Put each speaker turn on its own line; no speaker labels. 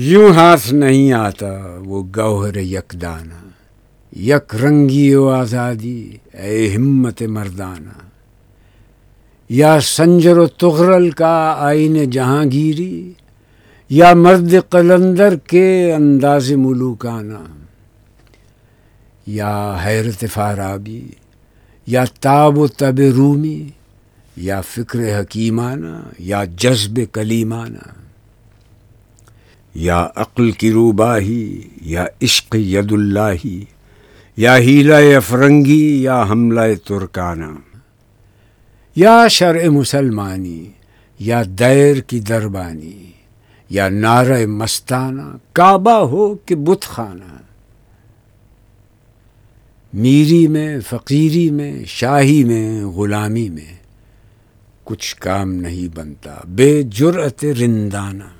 یوں ہاتھ نہیں آتا وہ گوہر یکدانہ، یک رنگی و آزادی، اے ہمت مردانہ۔ یا سنجر و تغرل کا آئین جہانگیری، یا مرد قلندر کے انداز ملوکانہ۔ یا حیرت فارابی، یا تاب و تب رومی، یا فکر حکیمانہ، یا جذب کلیمانہ۔ یا عقل کی روباہی، یا عشق ید اللہ یا ہیلا افرنگی یا حملہ ترکانہ یا شرع مسلمانی، یا دیر کی دربانی، یا نعرہ مستانہ، کعبہ ہو کہ بت خانہ۔ میری میں، فقیری میں، شاہی میں، غلامی میں کچھ کام نہیں بنتا، بے جرأت رندانہ۔